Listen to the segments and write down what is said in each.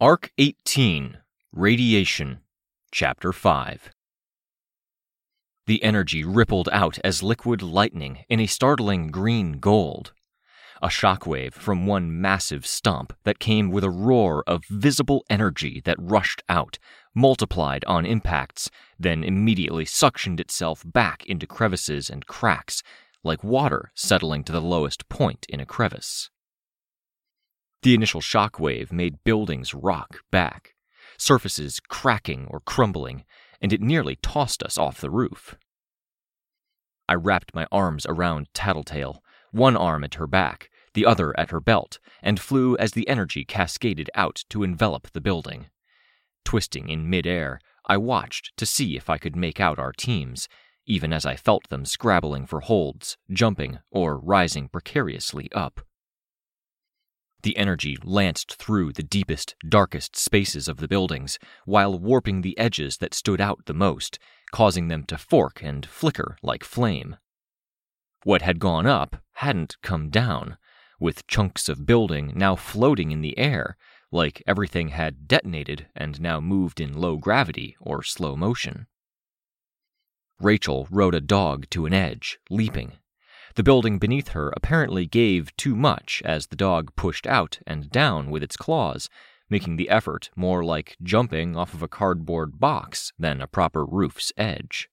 Arc 18 Radiation, Chapter 5 The energy rippled out as liquid lightning in a startling green gold. A shockwave from one massive stomp that came with a roar of visible energy that rushed out, multiplied on impacts, then immediately suctioned itself back into crevices and cracks, like water settling to the lowest point in a crevice. The initial shockwave made buildings rock back, surfaces cracking or crumbling, and it nearly tossed us off the roof. I wrapped my arms around Tattletale, one arm at her back, the other at her belt, and flew as the energy cascaded out to envelop the building. Twisting in midair, I watched to see if I could make out our teams, even as I felt them scrabbling for holds, jumping, or rising precariously up. The energy lanced through the deepest, darkest spaces of the buildings, while warping the edges that stood out the most, causing them to fork and flicker like flame. What had gone up hadn't come down, with chunks of building now floating in the air, like everything had detonated and now moved in low gravity or slow motion. Rachel rode a dog to an edge, leaping, the building beneath her apparently gave too much as the dog pushed out and down with its claws, making the effort more like jumping off of a cardboard box than a proper roof's edge.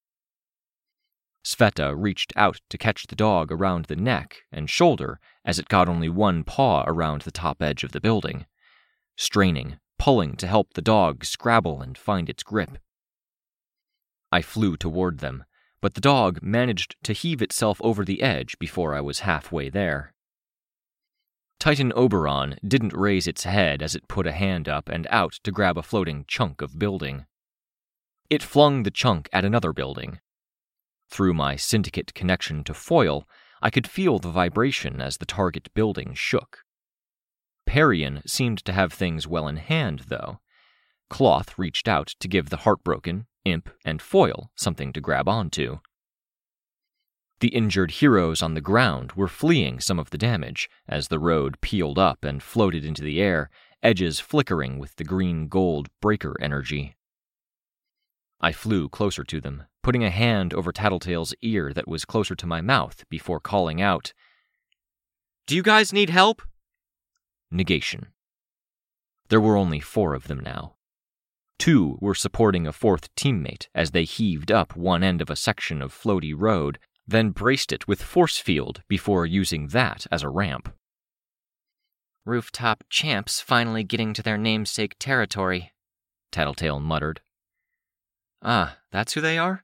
Sveta reached out to catch the dog around the neck and shoulder as it got only one paw around the top edge of the building, straining, pulling to help the dog scrabble and find its grip. I flew toward them, but the dog managed to heave itself over the edge before I was halfway there. Titan Oberon didn't raise its head as it put a hand up and out to grab a floating chunk of building. It flung the chunk at another building. Through my syndicate connection to Foil, I could feel the vibration as the target building shook. Parian seemed to have things well in hand, though. Cloth reached out to give the heartbroken, Imp, and Foil something to grab onto. The injured heroes on the ground were fleeing some of the damage as the road peeled up and floated into the air, edges flickering with the green gold breaker energy. I flew closer to them, putting a hand over Tattletale's ear that was closer to my mouth before calling out, Do you guys need help? Negation. There were only four of them now, Two were supporting a fourth teammate as they heaved up one end of a section of floaty road, then braced it with force field before using that as a ramp. Rooftop champs finally getting to their namesake territory, Tattletale muttered. Ah, that's who they are?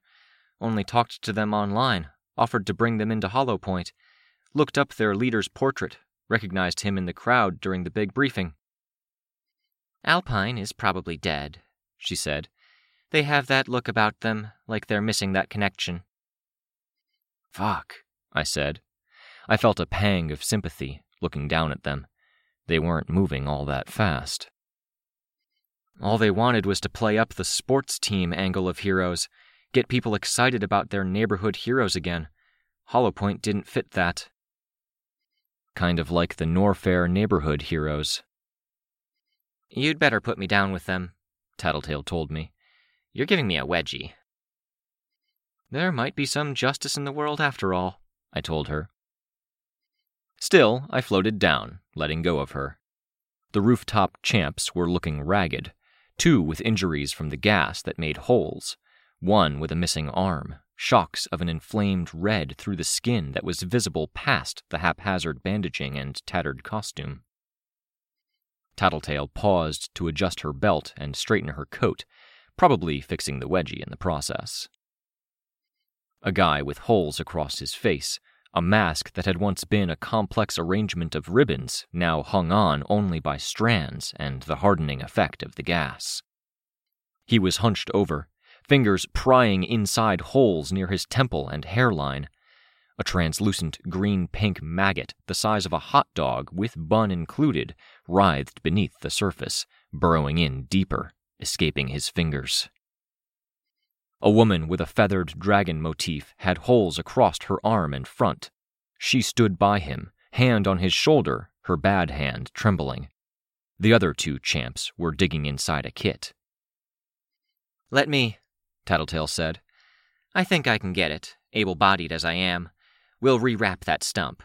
Only talked to them online, offered to bring them into Hollow Point, looked up their leader's portrait, recognized him in the crowd during the big briefing. Alpine is probably dead, she said. They have that look about them, like they're missing that connection. Fuck, I said. I felt a pang of sympathy looking down at them. They weren't moving all that fast. All they wanted was to play up the sports team angle of heroes, get people excited about their neighborhood heroes again. Hollow Point didn't fit that. Kind of like the Norfair neighborhood heroes. You'd better put me down with them, Tattletale told me. You're giving me a wedgie. There might be some justice in the world after all, I told her. Still, I floated down, letting go of her. The rooftop champs were looking ragged, two with injuries from the gas that made holes, one with a missing arm, shocks of an inflamed red through the skin that was visible past the haphazard bandaging and tattered costume. Tattletale paused to adjust her belt and straighten her coat, probably fixing the wedgie in the process. A guy with holes across his face, A mask that had once been a complex arrangement of ribbons now hung on only by strands and the hardening effect of the gas. He was hunched over, fingers prying inside holes near his temple and hairline. A translucent green pink maggot the size of a hot dog, with bun included, writhed beneath the surface, burrowing in deeper, escaping his fingers. A woman with a feathered dragon motif had holes across her arm and front. She stood by him, hand on his shoulder, her bad hand trembling. The other two champs were digging inside a kit. Let me, Tattletale said. I think I can get it, able bodied as I am. We'll rewrap that stump.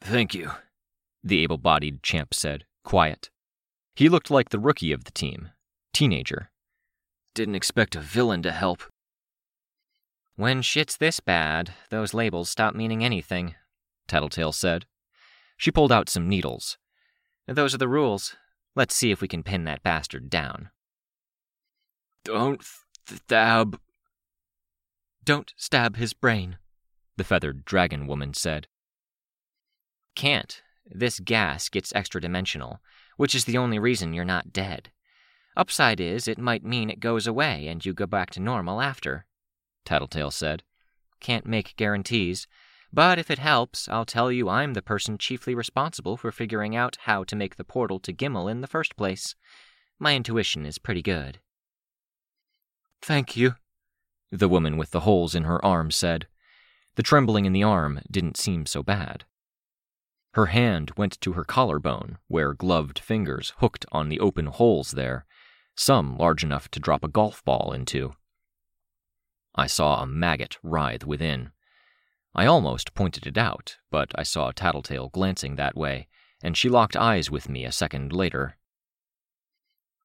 Thank you, the able bodied champ said, quiet. He looked like the rookie of the team, teenager. Didn't expect a villain to help. When shit's this bad, those labels stop meaning anything, Tattletale said. She pulled out some needles. Those are the rules. Let's see if we can pin that bastard down. Don't stab. Don't stab his brain, the feathered dragon woman said. Can't. This gas gets extra dimensional, which is the only reason you're not dead. Upside is, it might mean it goes away and you go back to normal after, Tattletale said. Can't make guarantees, but if it helps, I'll tell you I'm the person chiefly responsible for figuring out how to make the portal to Gimel in the first place. My intuition is pretty good. Thank you, the woman with the holes in her arm said. The trembling in the arm didn't seem so bad. Her hand went to her collarbone, where gloved fingers hooked on the open holes there, some large enough to drop a golf ball into. I saw a maggot writhe within. I almost pointed it out, but I saw Tattletale glancing that way, and she locked eyes with me a second later.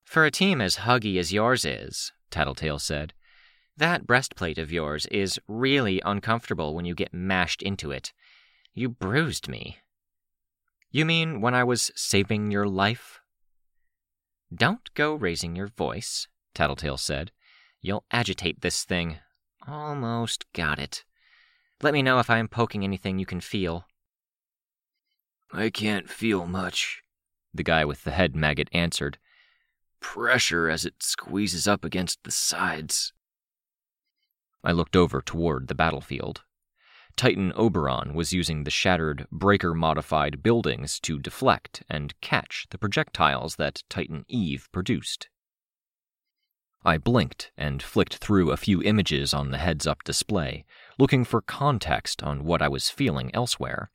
For a team as huggy as yours is, Tattletale said, that breastplate of yours is really uncomfortable when you get mashed into it. You bruised me. You mean when I was saving your life? Don't go raising your voice, Tattletale said. You'll agitate this thing. Almost got it. Let me know if I am poking anything you can feel. I can't feel much, the guy with the head maggot answered. Pressure as it squeezes up against the sides. I looked over toward the battlefield. Titan Oberon was using the shattered, breaker modified buildings to deflect and catch the projectiles that Titan Eve produced. I blinked and flicked through a few images on the heads up display, looking for context on what I was feeling elsewhere.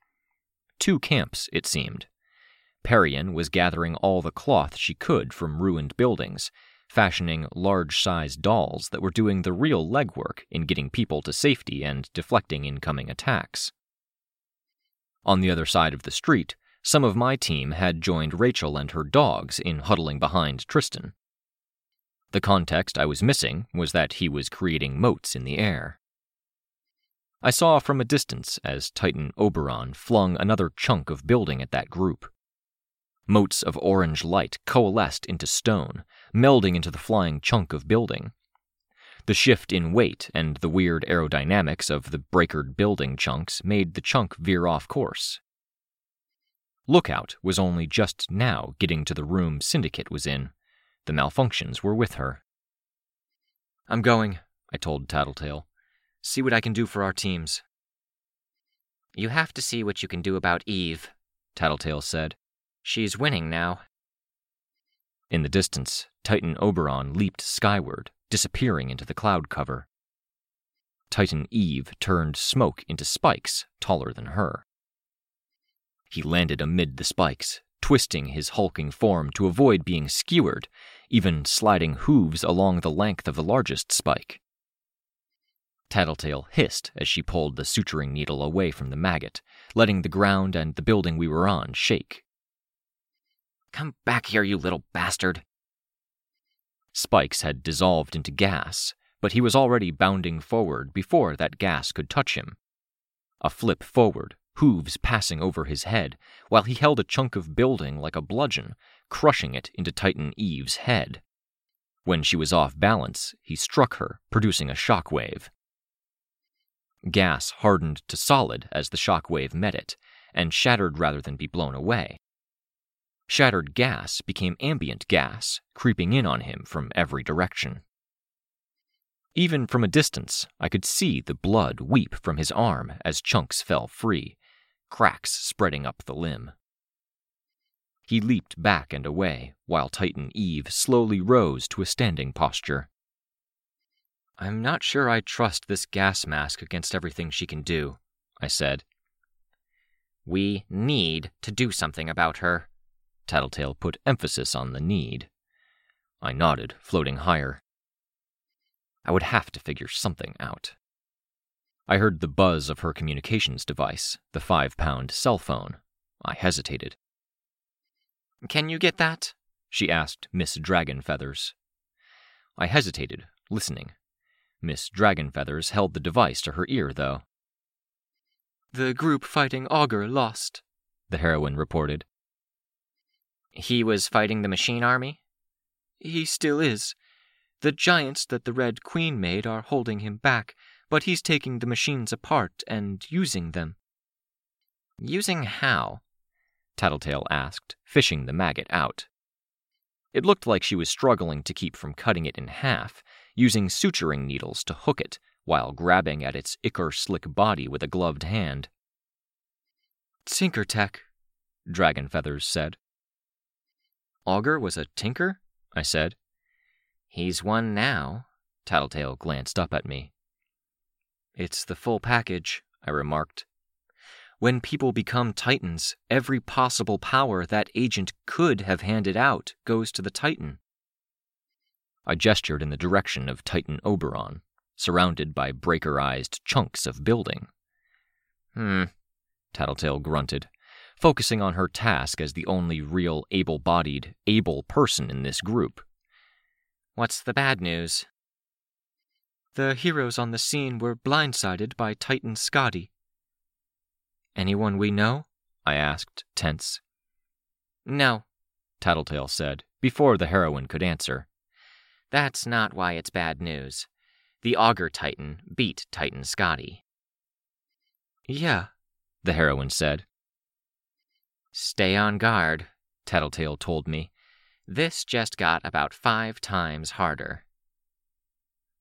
Two camps, it seemed. Parian was gathering all the cloth she could from ruined buildings, fashioning large sized dolls that were doing the real legwork in getting people to safety and deflecting incoming attacks. On the other side of the street, some of my team had joined Rachel and her dogs in huddling behind Tristan. The context I was missing was that he was creating motes in the air. I saw from a distance as Titan Oberon flung another chunk of building at that group. Motes of orange light coalesced into stone, melding into the flying chunk of building. The shift in weight and the weird aerodynamics of the breakered building chunks made the chunk veer off course. Lookout was only just now getting to the room Syndicate was in. The malfunctions were with her. I'm going, I told Tattletale. See what I can do for our teams. You have to see what you can do about Eve, Tattletale said. She's winning now. In the distance, Titan Oberon leaped skyward, disappearing into the cloud cover. Titan Eve turned smoke into spikes taller than her. He landed amid the spikes, twisting his hulking form to avoid being skewered, even sliding hooves along the length of the largest spike. Tattletale hissed as she pulled the suturing needle away from the maggot, letting the ground and the building we were on shake. Come back here, you little bastard. Spikes had dissolved into gas, but he was already bounding forward before that gas could touch him. A flip forward, hooves passing over his head, while he held a chunk of building like a bludgeon, crushing it into Titan Eve's head. When she was off balance, he struck her, producing a shock wave. Gas hardened to solid as the shock wave met it, and shattered rather than be blown away. Shattered gas became ambient gas, creeping in on him from every direction. Even from a distance, I could see the blood weep from his arm as chunks fell free, cracks spreading up the limb. He leaped back and away, while Titan Eve slowly rose to a standing posture. I'm not sure I trust this gas mask against everything she can do, I said. We need to do something about her. Tattletale put emphasis on the need. I nodded, floating higher. I would have to figure something out. I heard the buzz of her communications device, the five pound cell phone. I hesitated. Can you get that? she asked Miss Dragonfeathers. I hesitated, listening. Miss Dragonfeathers held the device to her ear, though. The group fighting Augur lost, the heroine reported. He was fighting the machine army? He still is. The giants that the Red Queen made are holding him back, but he's taking the machines apart and using them. Using how? Tattletale asked, fishing the maggot out. It looked like she was struggling to keep from cutting it in half, using suturing needles to hook it while grabbing at its ichor slick body with a gloved hand. Tinker Tech, Dragon Feathers said. Augur was a tinker? I said. He's one now. Tattletale glanced up at me. It's the full package, I remarked. When people become Titans, every possible power that agent could have handed out goes to the Titan. I gestured in the direction of Titan Oberon, surrounded by breakerized chunks of building. Hmm, Tattletale grunted, focusing on her task as the only real able bodied, able person in this group. What's the bad news? The heroes on the scene were blindsided by Titan Scotty. Anyone we know? I asked, tense. No, Tattletale said, before the heroine could answer. That's not why it's bad news. The Augur Titan beat Titan Scotty. Yeah, the heroine said. Stay on guard, Tattletale told me. This just got about five times harder.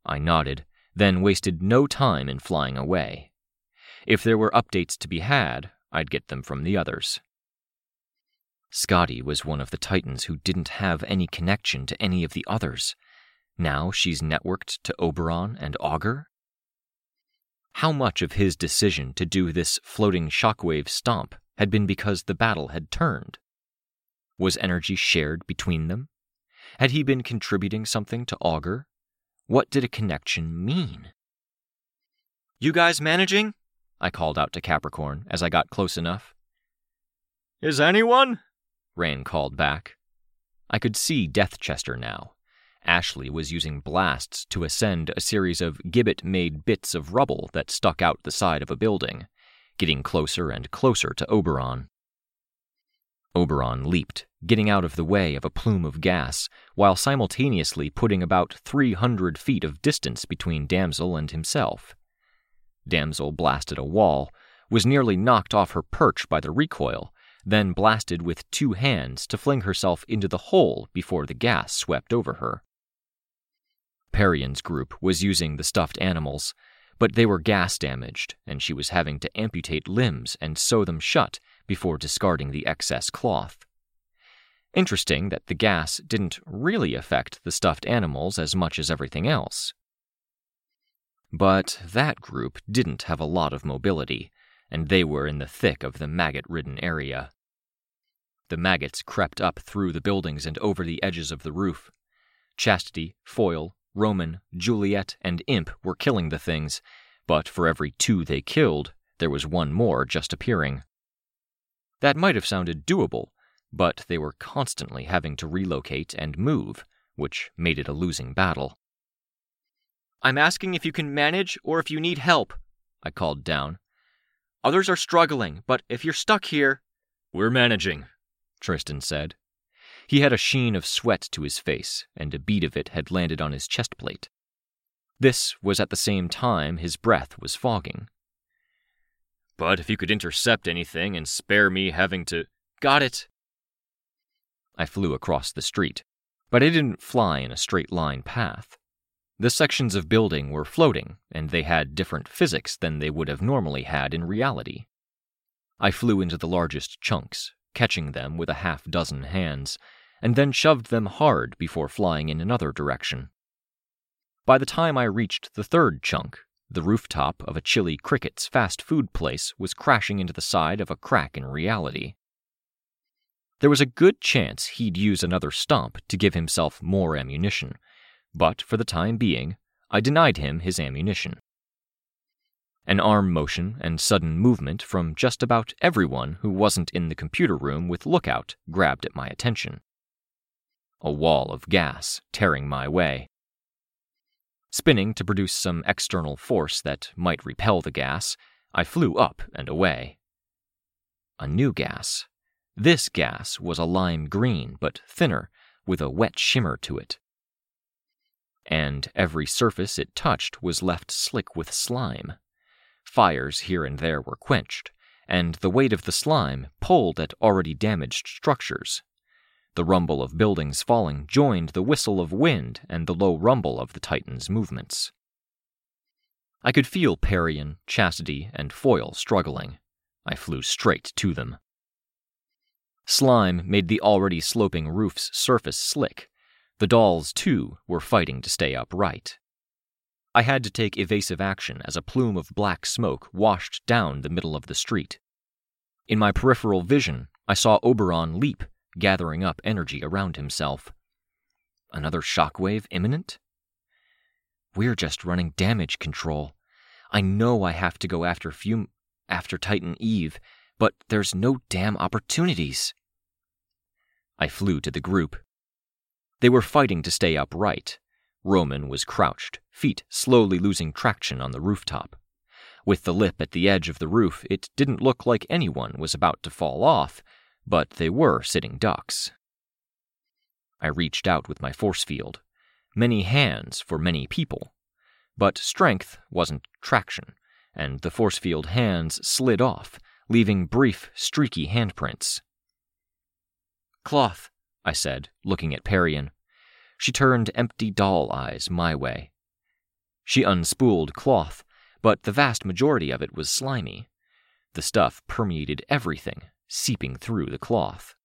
I nodded, then wasted no time in flying away. If there were updates to be had, I'd get them from the others. Scotty was one of the Titans who didn't have any connection to any of the others. Now she's networked to Oberon and Augur? How much of his decision to do this floating shockwave stomp had been because the battle had turned? Was energy shared between them? Had he been contributing something to Augur what did a connection mean? You guys managing? I called out to Capricorn as I got close enough. Is anyone? Rain called back. I could see Deathchester now. Ashley was using blasts to ascend a series of gibbet made bits of rubble that stuck out the side of a building, getting closer and closer to Oberon. Oberon leaped, getting out of the way of a plume of gas, while simultaneously putting about 300 feet of distance between Damsel and himself. Damsel blasted a wall, was nearly knocked off her perch by the recoil, then blasted with two hands to fling herself into the hole before the gas swept over her. Parian's group was using the stuffed animals, but they were gas damaged, and she was having to amputate limbs and sew them shut before discarding the excess cloth. Interesting that the gas didn't really affect the stuffed animals as much as everything else. But that group didn't have a lot of mobility, and they were in the thick of the maggot ridden area. The maggots crept up through the buildings and over the edges of the roof. Chastity, Foil, Roman, Juliet, and Imp were killing the things, but for every two they killed, there was one more just appearing. That might have sounded doable, but they were constantly having to relocate and move, which made it a losing battle. I'm asking if you can manage or if you need help, I called down. Others are struggling, but if you're stuck here. We're managing, Tristan said. He had a sheen of sweat to his face, and a bead of it had landed on his chest plate. This was at the same time his breath was fogging. But if you could intercept anything and spare me having to. Got it. I flew across the street, but I didn't fly in a straight line path. The sections of building were floating, and they had different physics than they would have normally had in reality. I flew into the largest chunks, catching them with a half dozen hands, and then shoved them hard before flying in another direction. By the time I reached the third chunk, the rooftop of a Chili Cricket's fast food place was crashing into the side of a crack in reality. There was a good chance he'd use another stomp to give himself more ammunition, but for the time being, I denied him his ammunition. An arm motion and sudden movement from just about everyone who wasn't in the computer room with Lookout grabbed at my attention. A wall of gas tearing my way. Spinning to produce some external force that might repel the gas, I flew up and away. A new gas. This gas was a lime green, but thinner, with a wet shimmer to it and every surface it touched was left slick with slime. Fires here and there were quenched, and the weight of the slime pulled at already damaged structures. The rumble of buildings falling joined the whistle of wind and the low rumble of the Titan's movements. I could feel Parian, Chastity, and Foil struggling. I flew straight to them. Slime made the already sloping roof's surface slick, the dolls, too, were fighting to stay upright. I had to take evasive action as a plume of black smoke washed down the middle of the street. In my peripheral vision, I saw Oberon leap, gathering up energy around himself. Another shockwave imminent? We're just running damage control. I know I have to go after Fume after Titan Eve, but there's no damn opportunities. I flew to the group, they were fighting to stay upright. Roman was crouched, feet slowly losing traction on the rooftop. With the lip at the edge of the roof, it didn't look like anyone was about to fall off, but they were sitting ducks. I reached out with my force field. Many hands for many people. But strength wasn't traction, and the force field hands slid off, leaving brief, streaky handprints. Cloth, I said, looking at Parian. She turned empty doll eyes my way. She unspooled cloth, but the vast majority of it was slimy. The stuff permeated everything, seeping through the cloth.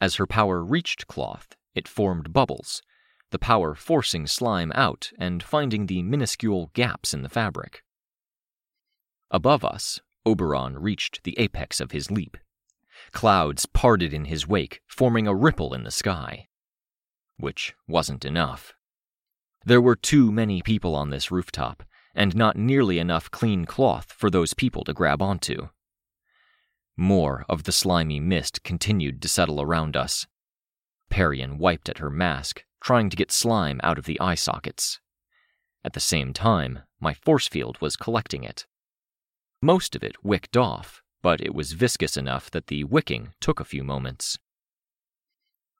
As her power reached cloth, it formed bubbles, the power forcing slime out and finding the minuscule gaps in the fabric. Above us, Oberon reached the apex of his leap. Clouds parted in his wake, forming a ripple in the sky. Which wasn't enough. There were too many people on this rooftop, and not nearly enough clean cloth for those people to grab onto. More of the slimy mist continued to settle around us. Parian wiped at her mask, trying to get slime out of the eye sockets. At the same time, my force field was collecting it. Most of it wicked off, but it was viscous enough that the wicking took a few moments.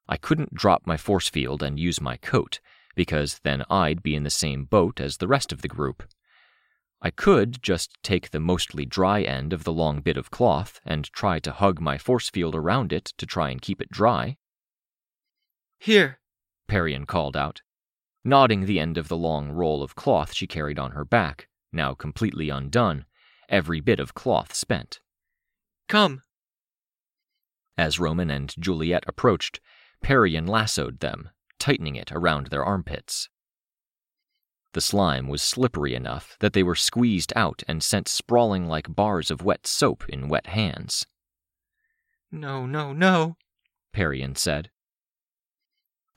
I couldn't drop my force field and use my coat, because then I'd be in the same boat as the rest of the group. I could just take the mostly dry end of the long bit of cloth and try to hug my force field around it to try and keep it dry. Here, Parian called out, nodding the end of the long roll of cloth she carried on her back, now completely undone, every bit of cloth spent. Come. As Roman and Juliet approached, Parian lassoed them, tightening it around their armpits. The slime was slippery enough that they were squeezed out and sent sprawling like bars of wet soap in wet hands. No, no, no, Parian said.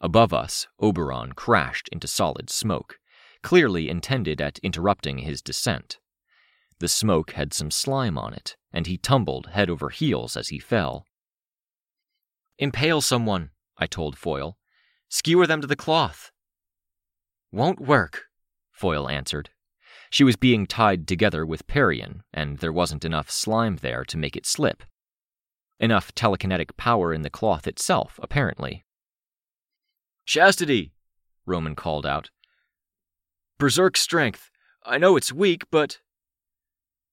Above us, Oberon crashed into solid smoke, clearly intended at interrupting his descent. The smoke had some slime on it, and he tumbled head over heels as he fell. Impale someone, I told Foil. Skewer them to the cloth. Won't work, Foil answered. She was being tied together with Parian, and there wasn't enough slime there to make it slip. Enough telekinetic power in the cloth itself, apparently. Chastity! Roman called out. Berserk strength. I know it's weak, but.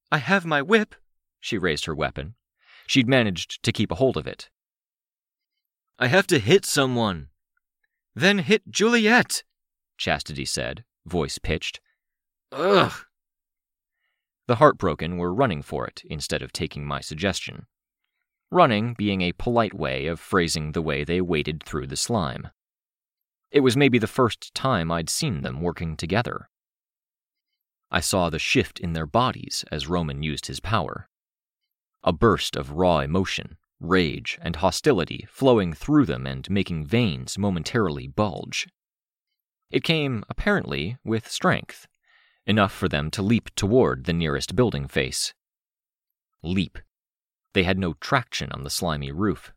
I have my whip. She raised her weapon. She'd managed to keep a hold of it. I have to hit someone. Then hit Juliet, Chastity said, voice pitched. Ugh. The heartbroken were running for it instead of taking my suggestion. Running being a polite way of phrasing the way they waded through the slime. It was maybe the first time I'd seen them working together. I saw the shift in their bodies as Roman used his power. A burst of raw emotion, rage, and hostility flowing through them and making veins momentarily bulge. It came, apparently, with strength, enough for them to leap toward the nearest building face. Leap. They had no traction on the slimy roof.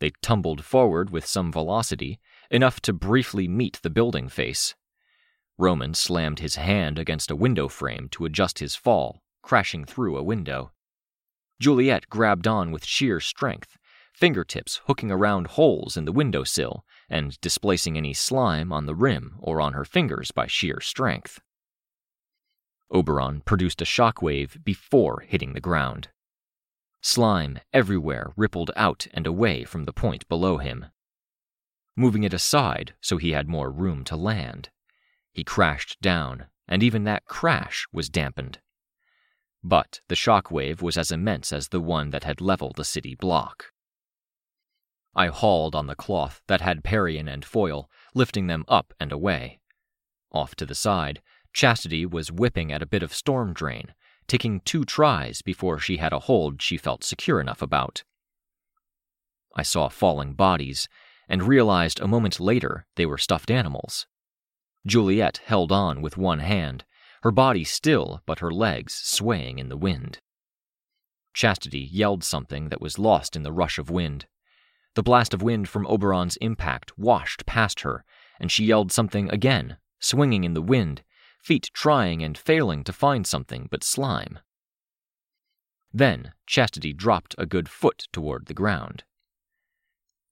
They tumbled forward with some velocity, enough to briefly meet the building face. Roman slammed his hand against a window frame to adjust his fall, crashing through a window. Juliet grabbed on with sheer strength, fingertips hooking around holes in the windowsill and displacing any slime on the rim or on her fingers by sheer strength. Oberon produced a shockwave before hitting the ground. Slime everywhere rippled out and away from the point below him. Moving it aside so he had more room to land, he crashed down, and even that crash was dampened but the shock wave was as immense as the one that had leveled the city block. I hauled on the cloth that had Parian and Foil, lifting them up and away. Off to the side, Chastity was whipping at a bit of storm drain, taking two tries before she had a hold she felt secure enough about. I saw falling bodies, and realized a moment later they were stuffed animals. Juliet held on with one hand, her body still, but her legs swaying in the wind. Chastity yelled something that was lost in the rush of wind. The blast of wind from Oberon's impact washed past her, and she yelled something again, swinging in the wind, feet trying and failing to find something but slime. Then Chastity dropped a good foot toward the ground.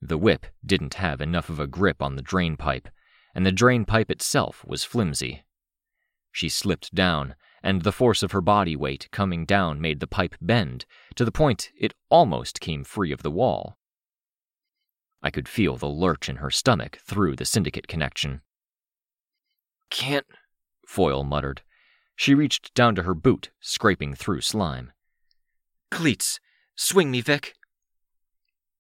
The whip didn't have enough of a grip on the drain pipe, and the drain pipe itself was flimsy. She slipped down, and the force of her body weight coming down made the pipe bend to the point it almost came free of the wall. I could feel the lurch in her stomach through the syndicate connection. Can't, Foil muttered. She reached down to her boot, scraping through slime. Cleats, swing me, Vic.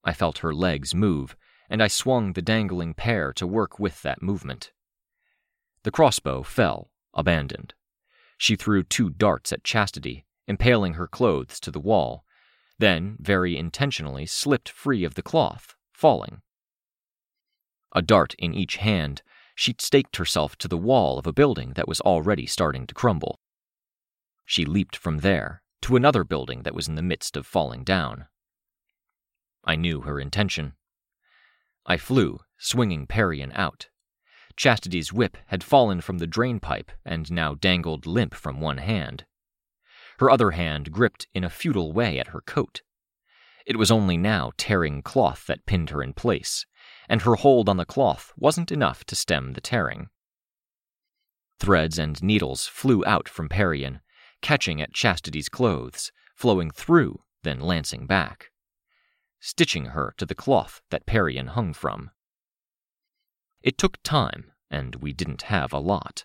I felt her legs move, and I swung the dangling pair to work with that movement. The crossbow fell, abandoned. She threw two darts at Chastity, impaling her clothes to the wall, then, very intentionally, slipped free of the cloth, falling. A dart in each hand, she staked herself to the wall of a building that was already starting to crumble. She leaped from there to another building that was in the midst of falling down. I knew her intention. I flew, swinging Parian out, Chastity's whip had fallen from the drain pipe and now dangled limp from one hand. Her other hand gripped in a futile way at her coat. It was only now tearing cloth that pinned her in place, and her hold on the cloth wasn't enough to stem the tearing. Threads and needles flew out from Parian, catching at Chastity's clothes, flowing through, then lancing back, stitching her to the cloth that Parian hung from. It took time, and we didn't have a lot.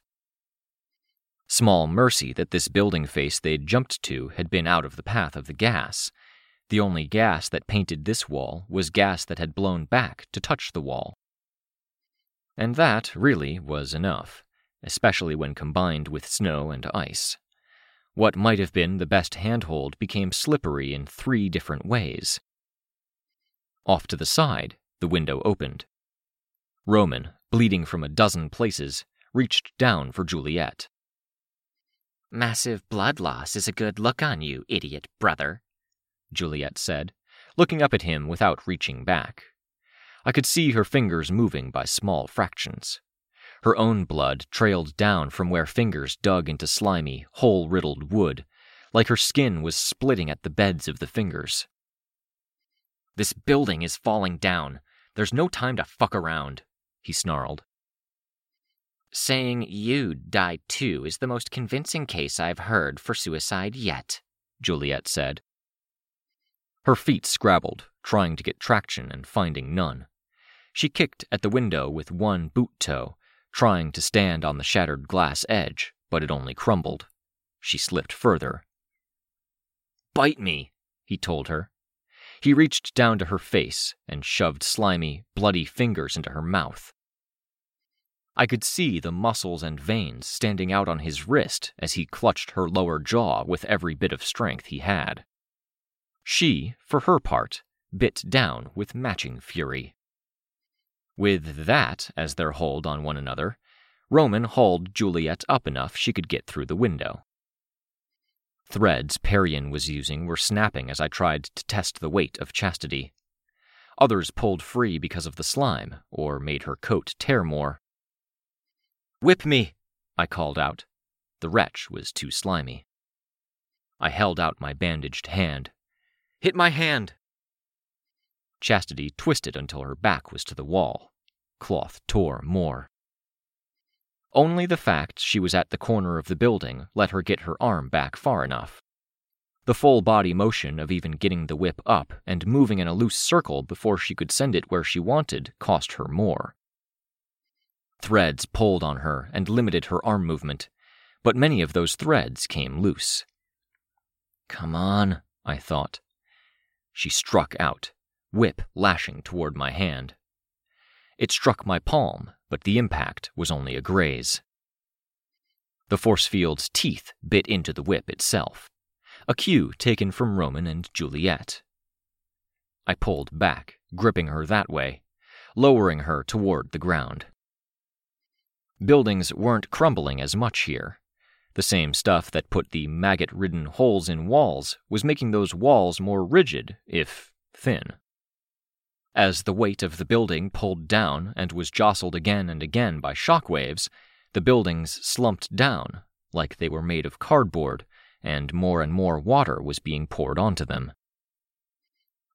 Small mercy that this building face they'd jumped to had been out of the path of the gas. The only gas that painted this wall was gas that had blown back to touch the wall. And that, really, was enough, especially when combined with snow and ice. What might have been the best handhold became slippery in three different ways. Off to the side, the window opened. Roman, bleeding from a dozen places, reached down for Juliet. Massive blood loss is a good look on you, idiot brother, Juliet said, looking up at him without reaching back. I could see her fingers moving by small fractions. Her own blood trailed down from where fingers dug into slimy, hole riddled wood, like her skin was splitting at the beds of the fingers. This building is falling down. There's no time to fuck around he snarled. saying you died too is the most convincing case I've heard for suicide yet, Juliet said. Her feet scrabbled, trying to get traction and finding none. She kicked at the window with one boot toe, trying to stand on the shattered glass edge, but it only crumbled. She slipped further. Bite me, he told her. He reached down to her face and shoved slimy, bloody fingers into her mouth. I could see the muscles and veins standing out on his wrist as he clutched her lower jaw with every bit of strength he had. She, for her part, bit down with matching fury. With that as their hold on one another, Roman hauled Juliet up enough she could get through the window. Threads Parian was using were snapping as I tried to test the weight of Chastity. Others pulled free because of the slime, or made her coat tear more. Whip me, I called out. The wretch was too slimy. I held out my bandaged hand, Hit my hand! Chastity twisted until her back was to the wall. Cloth tore more. Only the fact she was at the corner of the building let her get her arm back far enough. The full body motion of even getting the whip up and moving in a loose circle before she could send it where she wanted cost her more. Threads pulled on her and limited her arm movement, but many of those threads came loose. Come on, I thought. She struck out, whip lashing toward my hand. It struck my palm, but the impact was only a graze. The force field's teeth bit into the whip itself, a cue taken from Roman and Juliet. I pulled back, gripping her that way, lowering her toward the ground. Buildings weren't crumbling as much here, the same stuff that put the maggot ridden holes in walls was making those walls more rigid, if thin. As the weight of the building pulled down and was jostled again and again by shock waves, the buildings slumped down, like they were made of cardboard, and more and more water was being poured onto them.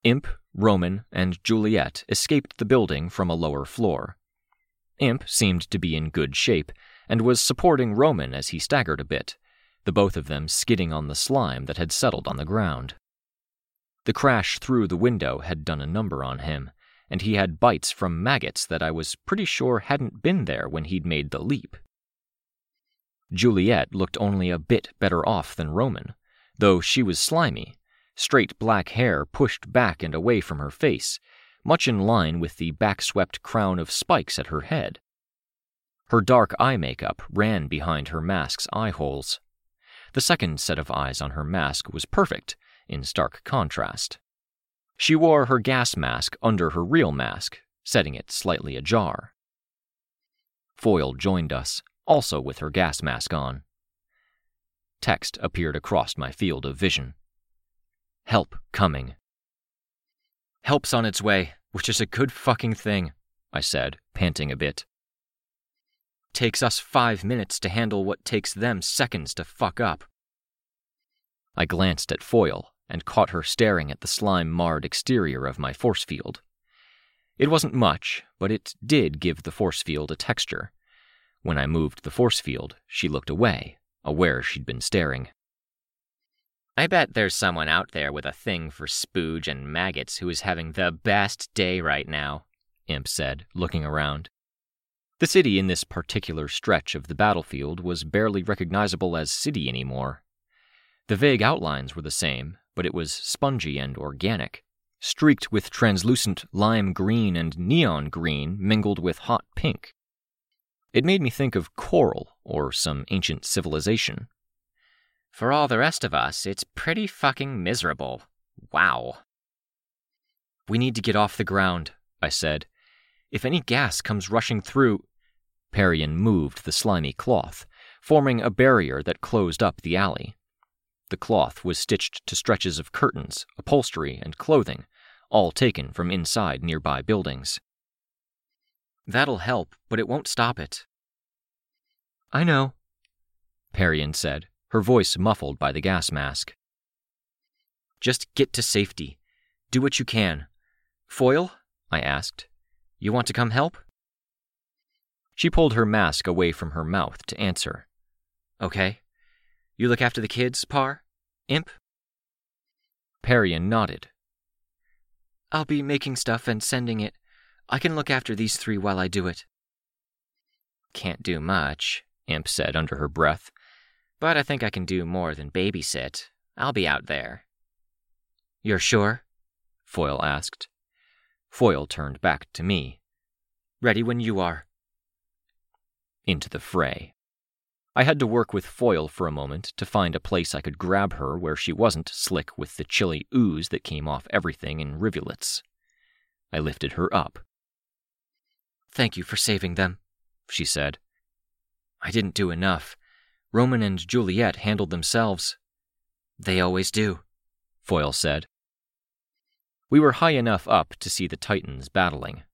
Imp, Roman, and Juliet escaped the building from a lower floor. Imp seemed to be in good shape, and was supporting Roman as he staggered a bit, the both of them skidding on the slime that had settled on the ground. The crash through the window had done a number on him, and he had bites from maggots that I was pretty sure hadn't been there when he'd made the leap. Juliet looked only a bit better off than Roman, though she was slimy, straight black hair pushed back and away from her face, much in line with the back-swept crown of spikes at her head. Her dark eye makeup ran behind her mask's eye holes. The second set of eyes on her mask was perfect, in stark contrast. She wore her gas mask under her real mask, setting it slightly ajar. Foil joined us, also with her gas mask on. Text appeared across my field of vision. Help coming. Help's on its way, which is a good fucking thing, I said, panting a bit. Takes us five minutes to handle what takes them seconds to fuck up. I glanced at Foil and caught her staring at the slime marred exterior of my force field. It wasn't much, but it did give the force field a texture. When I moved the force field, she looked away, aware she'd been staring. I bet there's someone out there with a thing for spooge and maggots who is having the best day right now, Imp said, looking around. The city in this particular stretch of the battlefield was barely recognizable as city anymore. The vague outlines were the same, but it was spongy and organic, streaked with translucent lime green and neon green mingled with hot pink. It made me think of coral or some ancient civilization. For all the rest of us, it's pretty fucking miserable. Wow. We need to get off the ground, I said. If any gas comes rushing through, Parian moved the slimy cloth, forming a barrier that closed up the alley. The cloth was stitched to stretches of curtains, upholstery, and clothing, all taken from inside nearby buildings. That'll help, but it won't stop it. I know, Parian said, her voice muffled by the gas mask. Just get to safety. Do what you can. Foil? I asked. You want to come help? She pulled her mask away from her mouth to answer. Okay. You look after the kids, Par? Imp? Parian nodded. I'll be making stuff and sending it. I can look after these three while I do it. Can't do much, Imp said under her breath. But I think I can do more than babysit. I'll be out there. You're sure? Foil asked. Foil turned back to me. Ready when you are. Into the fray. I had to work with Foil for a moment to find a place I could grab her where she wasn't slick with the chilly ooze that came off everything in rivulets. I lifted her up. Thank you for saving them, she said. I didn't do enough. Roman and Juliet handled themselves. They always do, Foil said. We were high enough up to see the Titans battling.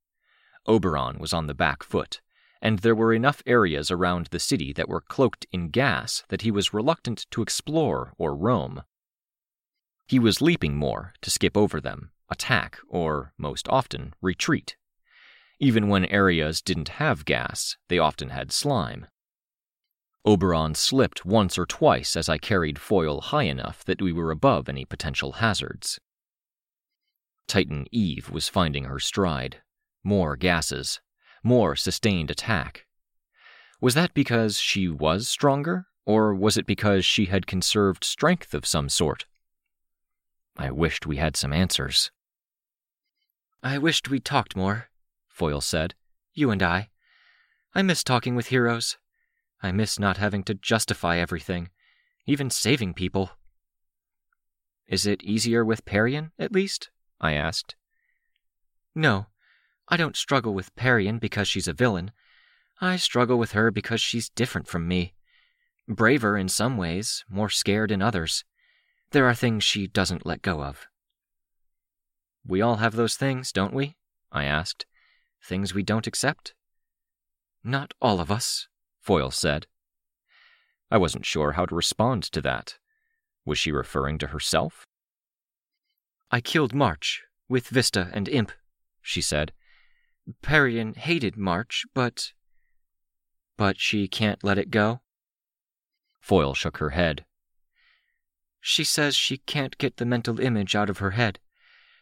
Oberon was on the back foot, and there were enough areas around the city that were cloaked in gas that he was reluctant to explore or roam. He was leaping more to skip over them, attack, or, most often, retreat. Even when areas didn't have gas, they often had slime. Oberon slipped once or twice as I carried Foil high enough that we were above any potential hazards. Titan Eve was finding her stride. More gases, more sustained attack. Was that because she was stronger, or was it because she had conserved strength of some sort? I wished we had some answers. I wished we'd talked more, Foil said. You and I. I miss talking with heroes. I miss not having to justify everything, even saving people. Is it easier with Parian, at least? I asked. No, I don't struggle with Parian because she's a villain. I struggle with her because she's different from me. Braver in some ways, more scared in others. There are things she doesn't let go of. We all have those things, don't we? I asked. Things we don't accept? Not all of us, Foil said. I wasn't sure how to respond to that. Was she referring to herself? I killed March, with Vista and Imp, she said. Parian hated March, but. But she can't let it go? Foil shook her head. She says she can't get the mental image out of her head,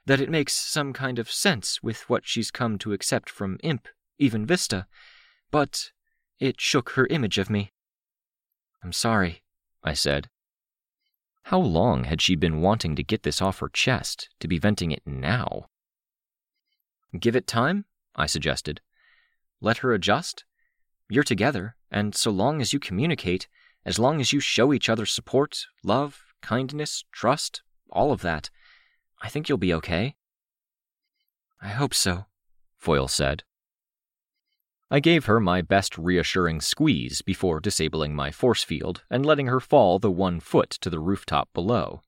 that it makes some kind of sense with what she's come to accept from Imp, even Vista, but it shook her image of me. I'm sorry, I said. How long had she been wanting to get this off her chest, to be venting it now? Give it time, I suggested. Let her adjust. You're together, and so long as you communicate, as long as you show each other support, love, kindness, trust, all of that, I think you'll be okay. I hope so, Foil said. I gave her my best reassuring squeeze before disabling my force field and letting her fall the one foot to the rooftop below.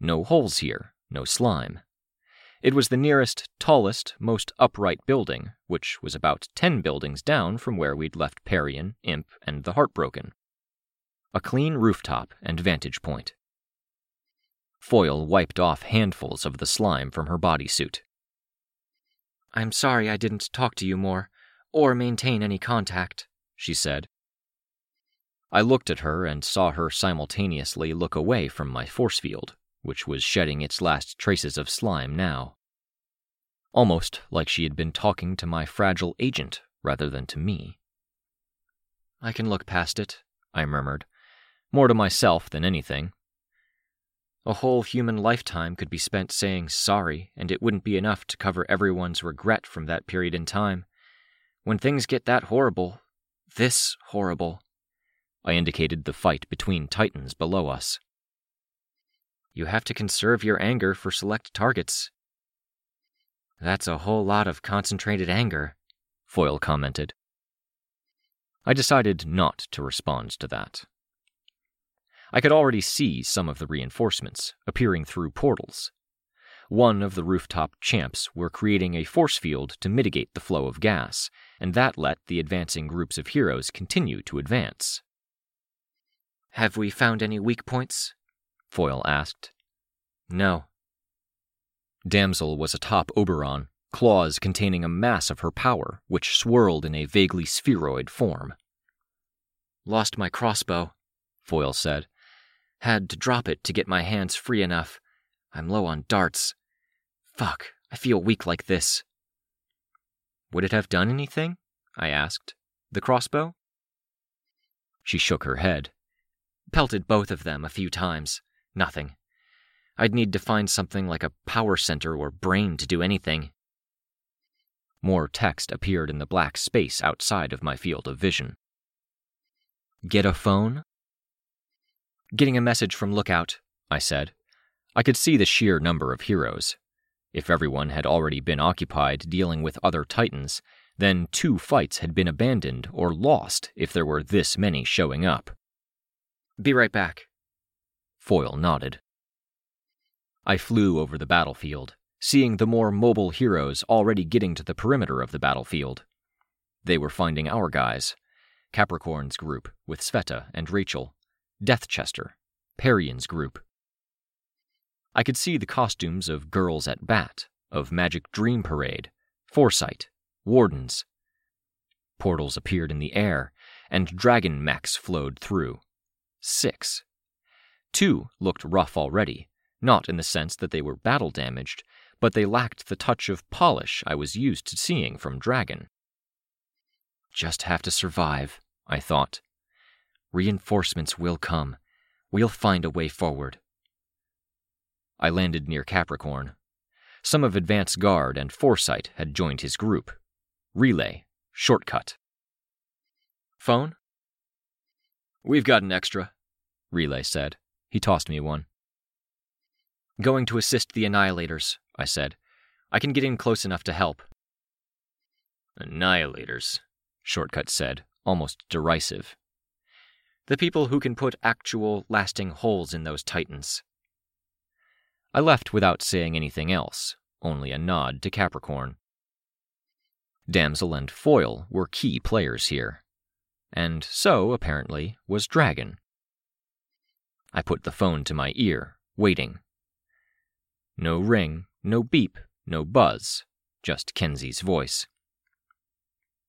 No holes here, no slime. It was the nearest, tallest, most upright building, which was about ten buildings down from where we'd left Parian, Imp, and the Heartbroken. A clean rooftop and vantage point. Foil wiped off handfuls of the slime from her bodysuit. I'm sorry I didn't talk to you more, or maintain any contact, she said. I looked at her and saw her simultaneously look away from my force field which was shedding its last traces of slime now. Almost like she had been talking to my fragile agent rather than to me. I can look past it, I murmured, more to myself than anything. A whole human lifetime could be spent saying sorry, and it wouldn't be enough to cover everyone's regret from that period in time. When things get that horrible, this horrible, I indicated the fight between titans below us. You have to conserve your anger for select targets. That's a whole lot of concentrated anger, Foil commented. I decided not to respond to that. I could already see some of the reinforcements appearing through portals. One of the rooftop champs were creating a force field to mitigate the flow of gas, and that let the advancing groups of heroes continue to advance. Have we found any weak points? Foil asked. No. Damsel was atop Oberon, claws containing a mass of her power, which swirled in a vaguely spheroid form. Lost my crossbow, Foil said. Had to drop it to get my hands free enough. I'm low on darts. Fuck, I feel weak like this. Would it have done anything? I asked. The crossbow? She shook her head. Pelted both of them a few times. Nothing. I'd need to find something like a power center or brain to do anything. More text appeared in the black space outside of my field of vision. Get a phone? Getting a message from Lookout, I said. I could see the sheer number of heroes. If everyone had already been occupied dealing with other Titans, then two fights had been abandoned or lost if there were this many showing up. Be right back. Foil nodded. I flew over the battlefield, seeing the more mobile heroes already getting to the perimeter of the battlefield. They were finding our guys Capricorn's group with Sveta and Rachel, Deathchester, Parian's group. I could see the costumes of Girls at Bat, of Magic Dream Parade, Foresight, Wardens. Portals appeared in the air, and dragon mechs flowed through. Six. Two looked rough already, not in the sense that they were battle damaged, but they lacked the touch of polish I was used to seeing from Dragon. Just have to survive, I thought. Reinforcements will come. We'll find a way forward. I landed near Capricorn. Some of Advance Guard and Foresight had joined his group. Relay, shortcut. Phone? We've got an extra, Relay said. He tossed me one. Going to assist the Annihilators, I said. I can get in close enough to help. Annihilators, Shortcut said, almost derisive. The people who can put actual, lasting holes in those titans. I left without saying anything else, only a nod to Capricorn. Damsel and Foil were key players here. And so, apparently, was Dragon. I put the phone to my ear, waiting. No ring, no beep, no buzz, just Kenzie's voice.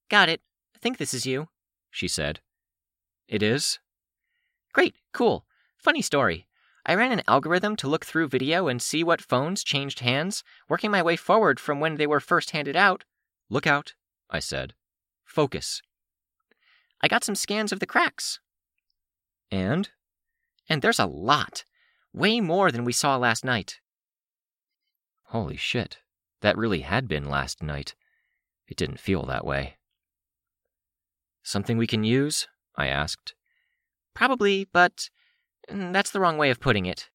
Got it. I think this is you, she said. It is? Great, cool. Funny story. I ran an algorithm to look through video and see what phones changed hands, working my way forward from when they were first handed out. Lookout, I said. Focus. I got some scans of the cracks. And? And there's a lot. Way more than we saw last night. Holy shit. That really had been last night. It didn't feel that way. Something we can use? I asked. Probably, but mm, that's the wrong way of putting it.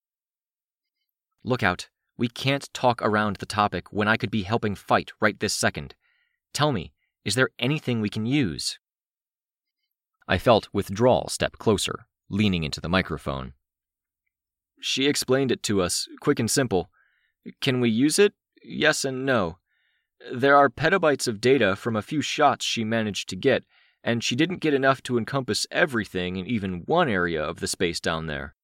Lookout. We can't talk around the topic when I could be helping fight right this second. Tell me, is there anything we can use? I felt withdrawal step closer, leaning into the microphone. She explained it to us, quick and simple. Can we use it? Yes and no. There are petabytes of data from a few shots she managed to get, and she didn't get enough to encompass everything in even one area of the space down there.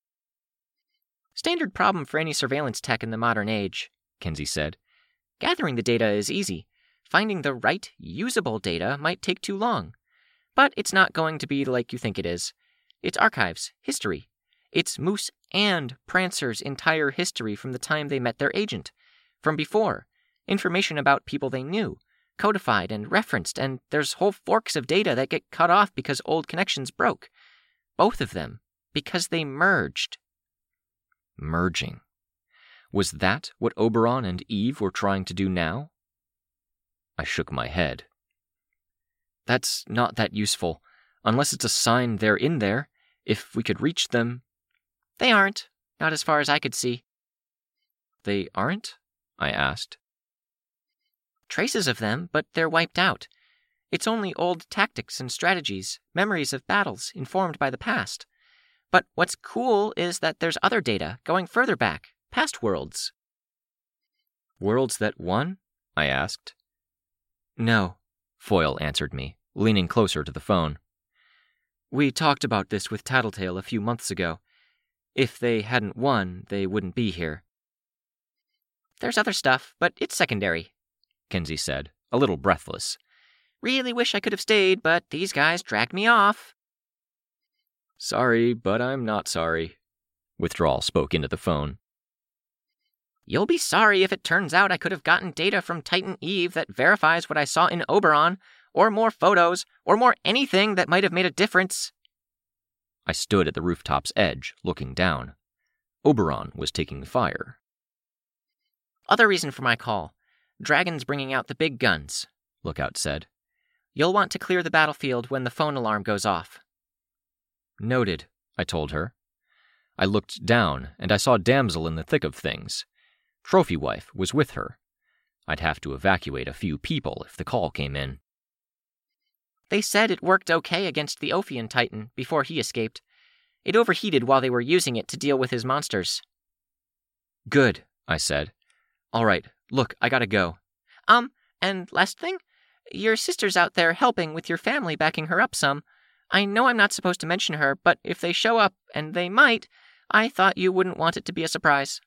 Standard problem for any surveillance tech in the modern age, Kenzie said. Gathering the data is easy. Finding the right, usable data might take too long. But it's not going to be like you think it is. It's archives, history. It's Moose and Prancer's entire history from the time they met their agent, from before, information about people they knew, codified and referenced, and there's whole forks of data that get cut off because old connections broke. Both of them, because they merged. Merging. Was that what Oberon and Eve were trying to do now? I shook my head. That's not that useful, unless it's a sign they're in there. If we could reach them, they aren't, not as far as I could see. They aren't? I asked. Traces of them, but they're wiped out. It's only old tactics and strategies, memories of battles informed by the past. But what's cool is that there's other data going further back, past worlds. Worlds that won? I asked. No, Foil answered me, leaning closer to the phone. We talked about this with Tattletale a few months ago. If they hadn't won, they wouldn't be here. There's other stuff, but it's secondary. Kenzie said, a little breathless. Really wish I could have stayed, but these guys dragged me off. Sorry, but I'm not sorry. Withdrawal spoke into the phone. You'll be sorry if it turns out I could have gotten data from Titan Eve that verifies what I saw in Oberon, or more photos, or more anything that might have made a difference. I stood at the rooftop's edge, looking down. Oberon was taking fire. Other reason for my call Dragon's bringing out the big guns, Lookout said. You'll want to clear the battlefield when the phone alarm goes off. Noted, I told her. I looked down, and I saw Damsel in the thick of things. Trophy Wife was with her. I'd have to evacuate a few people if the call came in. They said it worked okay against the Ophion Titan before he escaped. It overheated while they were using it to deal with his monsters. Good, I said. All right, look, I gotta go. Um, and last thing? Your sister's out there helping with your family, backing her up some. I know I'm not supposed to mention her, but if they show up, and they might, I thought you wouldn't want it to be a surprise.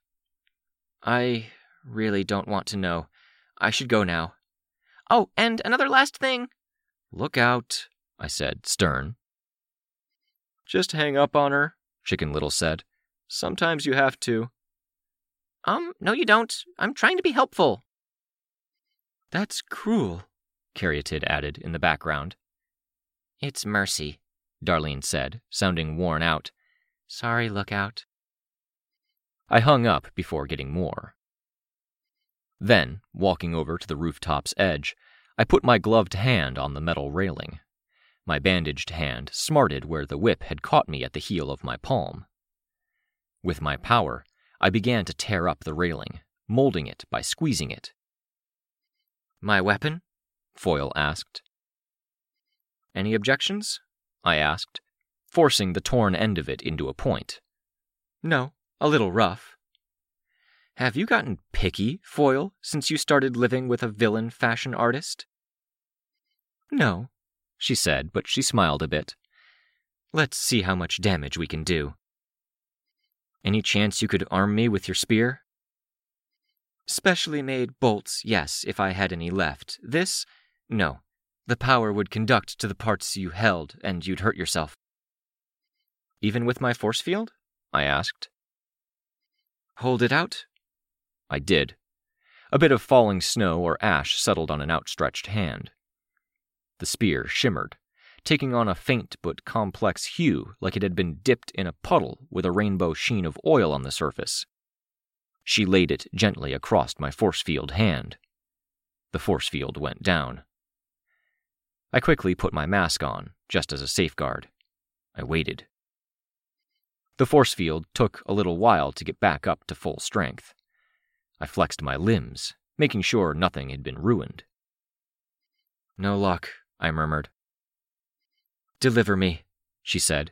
I really don't want to know. I should go now. Oh, and another last thing. Lookout, I said, stern. Just hang up on her, Chicken Little said. Sometimes you have to. Um, no, you don't. I'm trying to be helpful. That's cruel, Caryatid added in the background. It's mercy, Darlene said, sounding worn out. Sorry, Lookout. I hung up before getting more. Then, walking over to the rooftop's edge, I put my gloved hand on the metal railing. My bandaged hand smarted where the whip had caught me at the heel of my palm. With my power, I began to tear up the railing, molding it by squeezing it. My weapon? Foil asked. Any objections? I asked, forcing the torn end of it into a point. No, a little rough. Have you gotten picky, Foil, since you started living with a villain fashion artist? No, she said, but she smiled a bit. Let's see how much damage we can do. Any chance you could arm me with your spear? Specially made bolts, yes, if I had any left. This, no. The power would conduct to the parts you held, and you'd hurt yourself. Even with my force field? I asked. Hold it out, I did. A bit of falling snow or ash settled on an outstretched hand. The spear shimmered, taking on a faint but complex hue like it had been dipped in a puddle with a rainbow sheen of oil on the surface. She laid it gently across my force field hand. The force field went down. I quickly put my mask on, just as a safeguard. I waited. The force field took a little while to get back up to full strength. I flexed my limbs, making sure nothing had been ruined. No luck, I murmured. Deliver me, she said,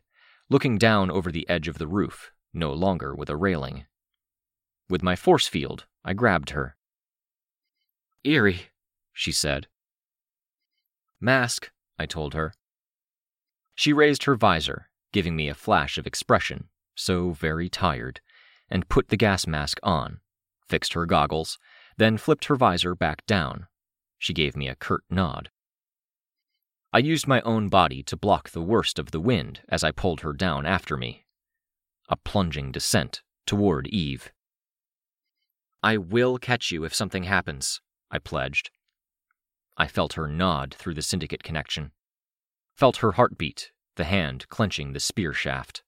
looking down over the edge of the roof, no longer with a railing. With my force field, I grabbed her. Eerie, she said. Mask, I told her. She raised her visor, giving me a flash of expression, so very tired, and put the gas mask on, fixed her goggles, then flipped her visor back down. She gave me a curt nod. I used my own body to block the worst of the wind as I pulled her down after me. A plunging descent toward Eve. I will catch you if something happens, I pledged. I felt her nod through the syndicate connection. Felt her heartbeat, the hand clenching the spear shaft.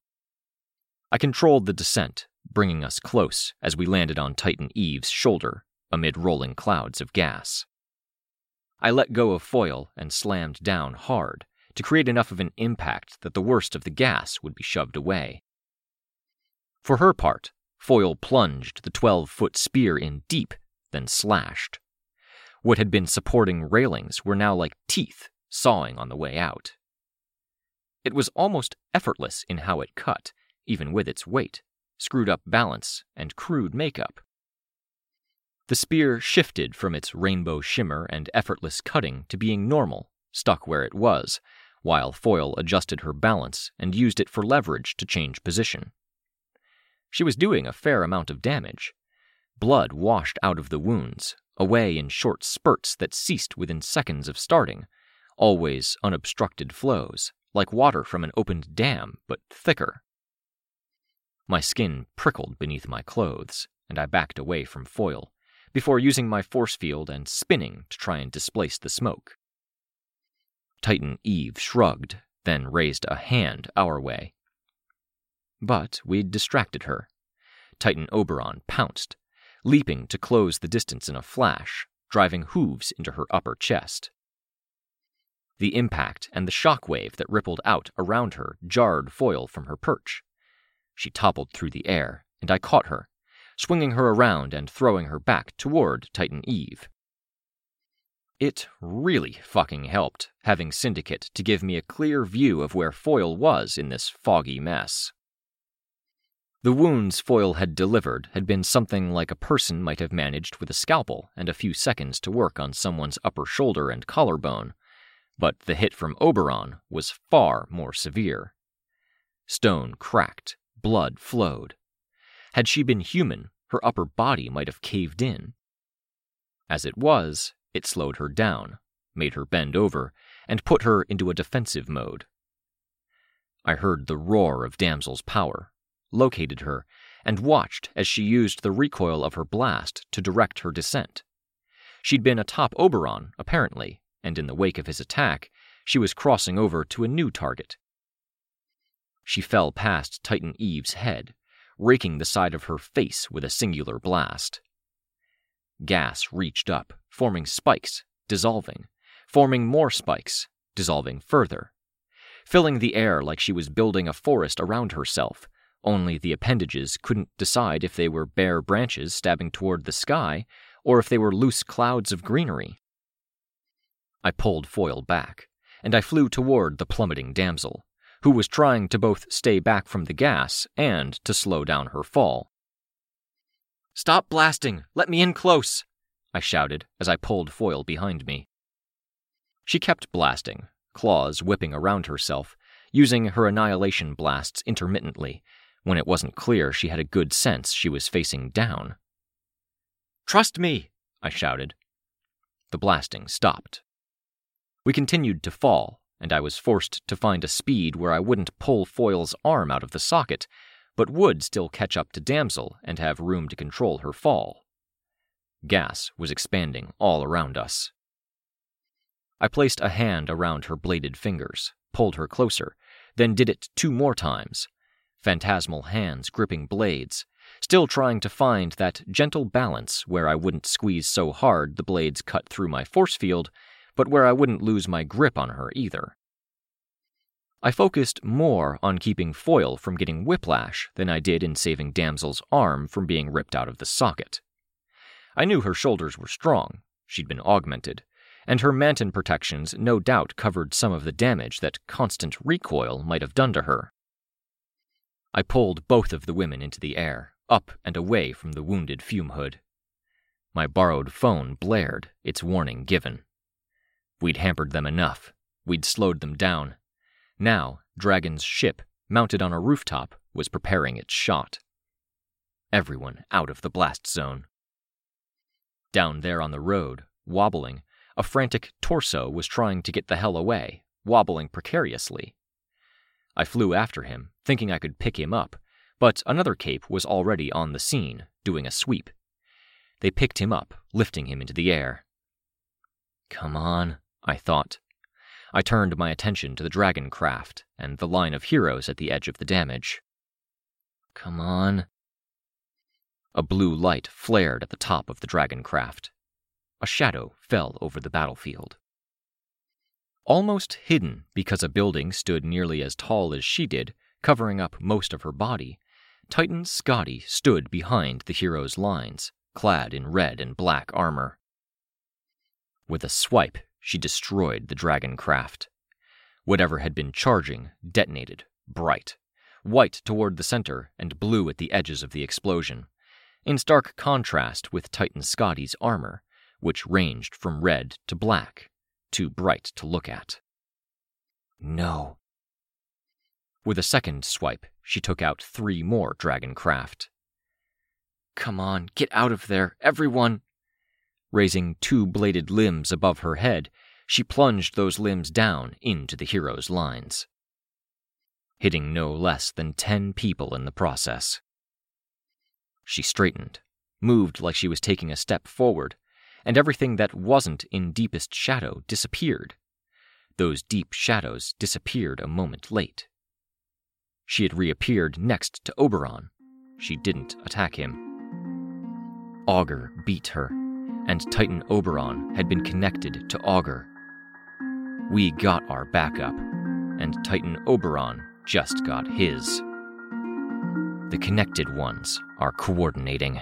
I controlled the descent, bringing us close as we landed on Titan Eve's shoulder amid rolling clouds of gas. I let go of Foil and slammed down hard to create enough of an impact that the worst of the gas would be shoved away. For her part, Foil plunged the 12 foot spear in deep, then slashed. What had been supporting railings were now like teeth sawing on the way out. It was almost effortless in how it cut, even with its weight screwed up balance, and crude makeup. The spear shifted from its rainbow shimmer and effortless cutting to being normal, stuck where it was, while Foil adjusted her balance and used it for leverage to change position. She was doing a fair amount of damage. Blood washed out of the wounds, away in short spurts that ceased within seconds of starting, always unobstructed flows, like water from an opened dam, but thicker. My skin prickled beneath my clothes, and I backed away from Foil, before using my force field and spinning to try and displace the smoke. Titan Eve shrugged, then raised a hand our way. But we'd distracted her. Titan Oberon pounced, leaping to close the distance in a flash, driving hooves into her upper chest. The impact and the shock wave that rippled out around her jarred Foil from her perch. She toppled through the air, and I caught her, swinging her around and throwing her back toward Titan Eve. It really fucking helped having Syndicate to give me a clear view of where Foil was in this foggy mess. The wounds Foil had delivered had been something like a person might have managed with a scalpel and a few seconds to work on someone's upper shoulder and collarbone, but the hit from Oberon was far more severe. Stone cracked, blood flowed. Had she been human, her upper body might have caved in. As it was, it slowed her down, made her bend over, and put her into a defensive mode. I heard the roar of Damsel's power, located her, and watched as she used the recoil of her blast to direct her descent. She'd been atop Oberon, apparently, and in the wake of his attack, she was crossing over to a new target. She fell past Titan Eve's head, raking the side of her face with a singular blast. Gas reached up, forming spikes, dissolving, forming more spikes, dissolving further, filling the air like she was building a forest around herself, only the appendages couldn't decide if they were bare branches stabbing toward the sky or if they were loose clouds of greenery. I pulled Foil back, and I flew toward the plummeting damsel, who was trying to both stay back from the gas and to slow down her fall. Stop blasting! Let me in close! I shouted as I pulled Foil behind me. She kept blasting, claws whipping around herself, using her annihilation blasts intermittently when it wasn't clear she had a good sense she was facing down. Trust me, I shouted. The blasting stopped. We continued to fall, and I was forced to find a speed where I wouldn't pull Foil's arm out of the socket, but would still catch up to Damsel and have room to control her fall. Gas was expanding all around us. I placed a hand around her bladed fingers, pulled her closer, then did it two more times, phantasmal hands gripping blades, still trying to find that gentle balance where I wouldn't squeeze so hard the blades cut through my force field, but where I wouldn't lose my grip on her either. I focused more on keeping Foil from getting whiplash than I did in saving Damsel's arm from being ripped out of the socket. I knew her shoulders were strong, she'd been augmented, and her manton protections no doubt covered some of the damage that constant recoil might have done to her. I pulled both of the women into the air, up and away from the wounded fume hood. My borrowed phone blared, its warning given. We'd hampered them enough. We'd slowed them down. Now, Dragon's ship, mounted on a rooftop, was preparing its shot. Everyone out of the blast zone. Down there on the road, wobbling, a frantic torso was trying to get the hell away, wobbling precariously. I flew after him, thinking I could pick him up, but another cape was already on the scene, doing a sweep. They picked him up, lifting him into the air. Come on, I thought. I turned my attention to the dragon craft and the line of heroes at the edge of the damage. Come on. A blue light flared at the top of the dragon craft. A shadow fell over the battlefield. Almost hidden because a building stood nearly as tall as she did, covering up most of her body, Titan Scotty stood behind the hero's lines, clad in red and black armor. With a swipe, she destroyed the dragon craft. Whatever had been charging detonated, bright, white toward the center and blue at the edges of the explosion, in stark contrast with Titan Scotty's armor, which ranged from red to black too bright to look at. No. With a second swipe, she took out three more dragon craft. Come on, get out of there, everyone! Raising two bladed limbs above her head, she plunged those limbs down into the hero's lines, hitting no less than ten people in the process. She straightened, moved like she was taking a step forward, and everything that wasn't in deepest shadow disappeared. Those deep shadows disappeared a moment late. She had reappeared next to Oberon. She didn't attack him. Augur beat her, and Titan Oberon had been connected to Augur. We got our backup, and Titan Oberon just got his. The connected ones are coordinating.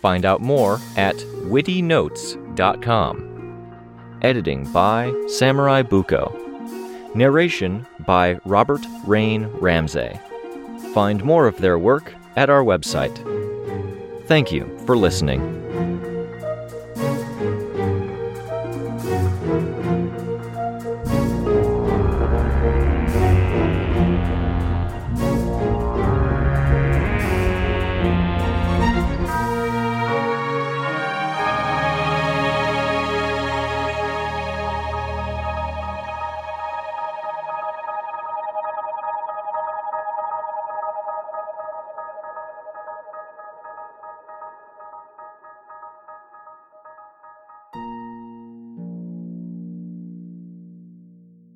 Find out more at wittynotes.com. Editing by Samurai Buko. Narration by Robert Rain Ramsey. Find more of their work at our website. Thank you for listening.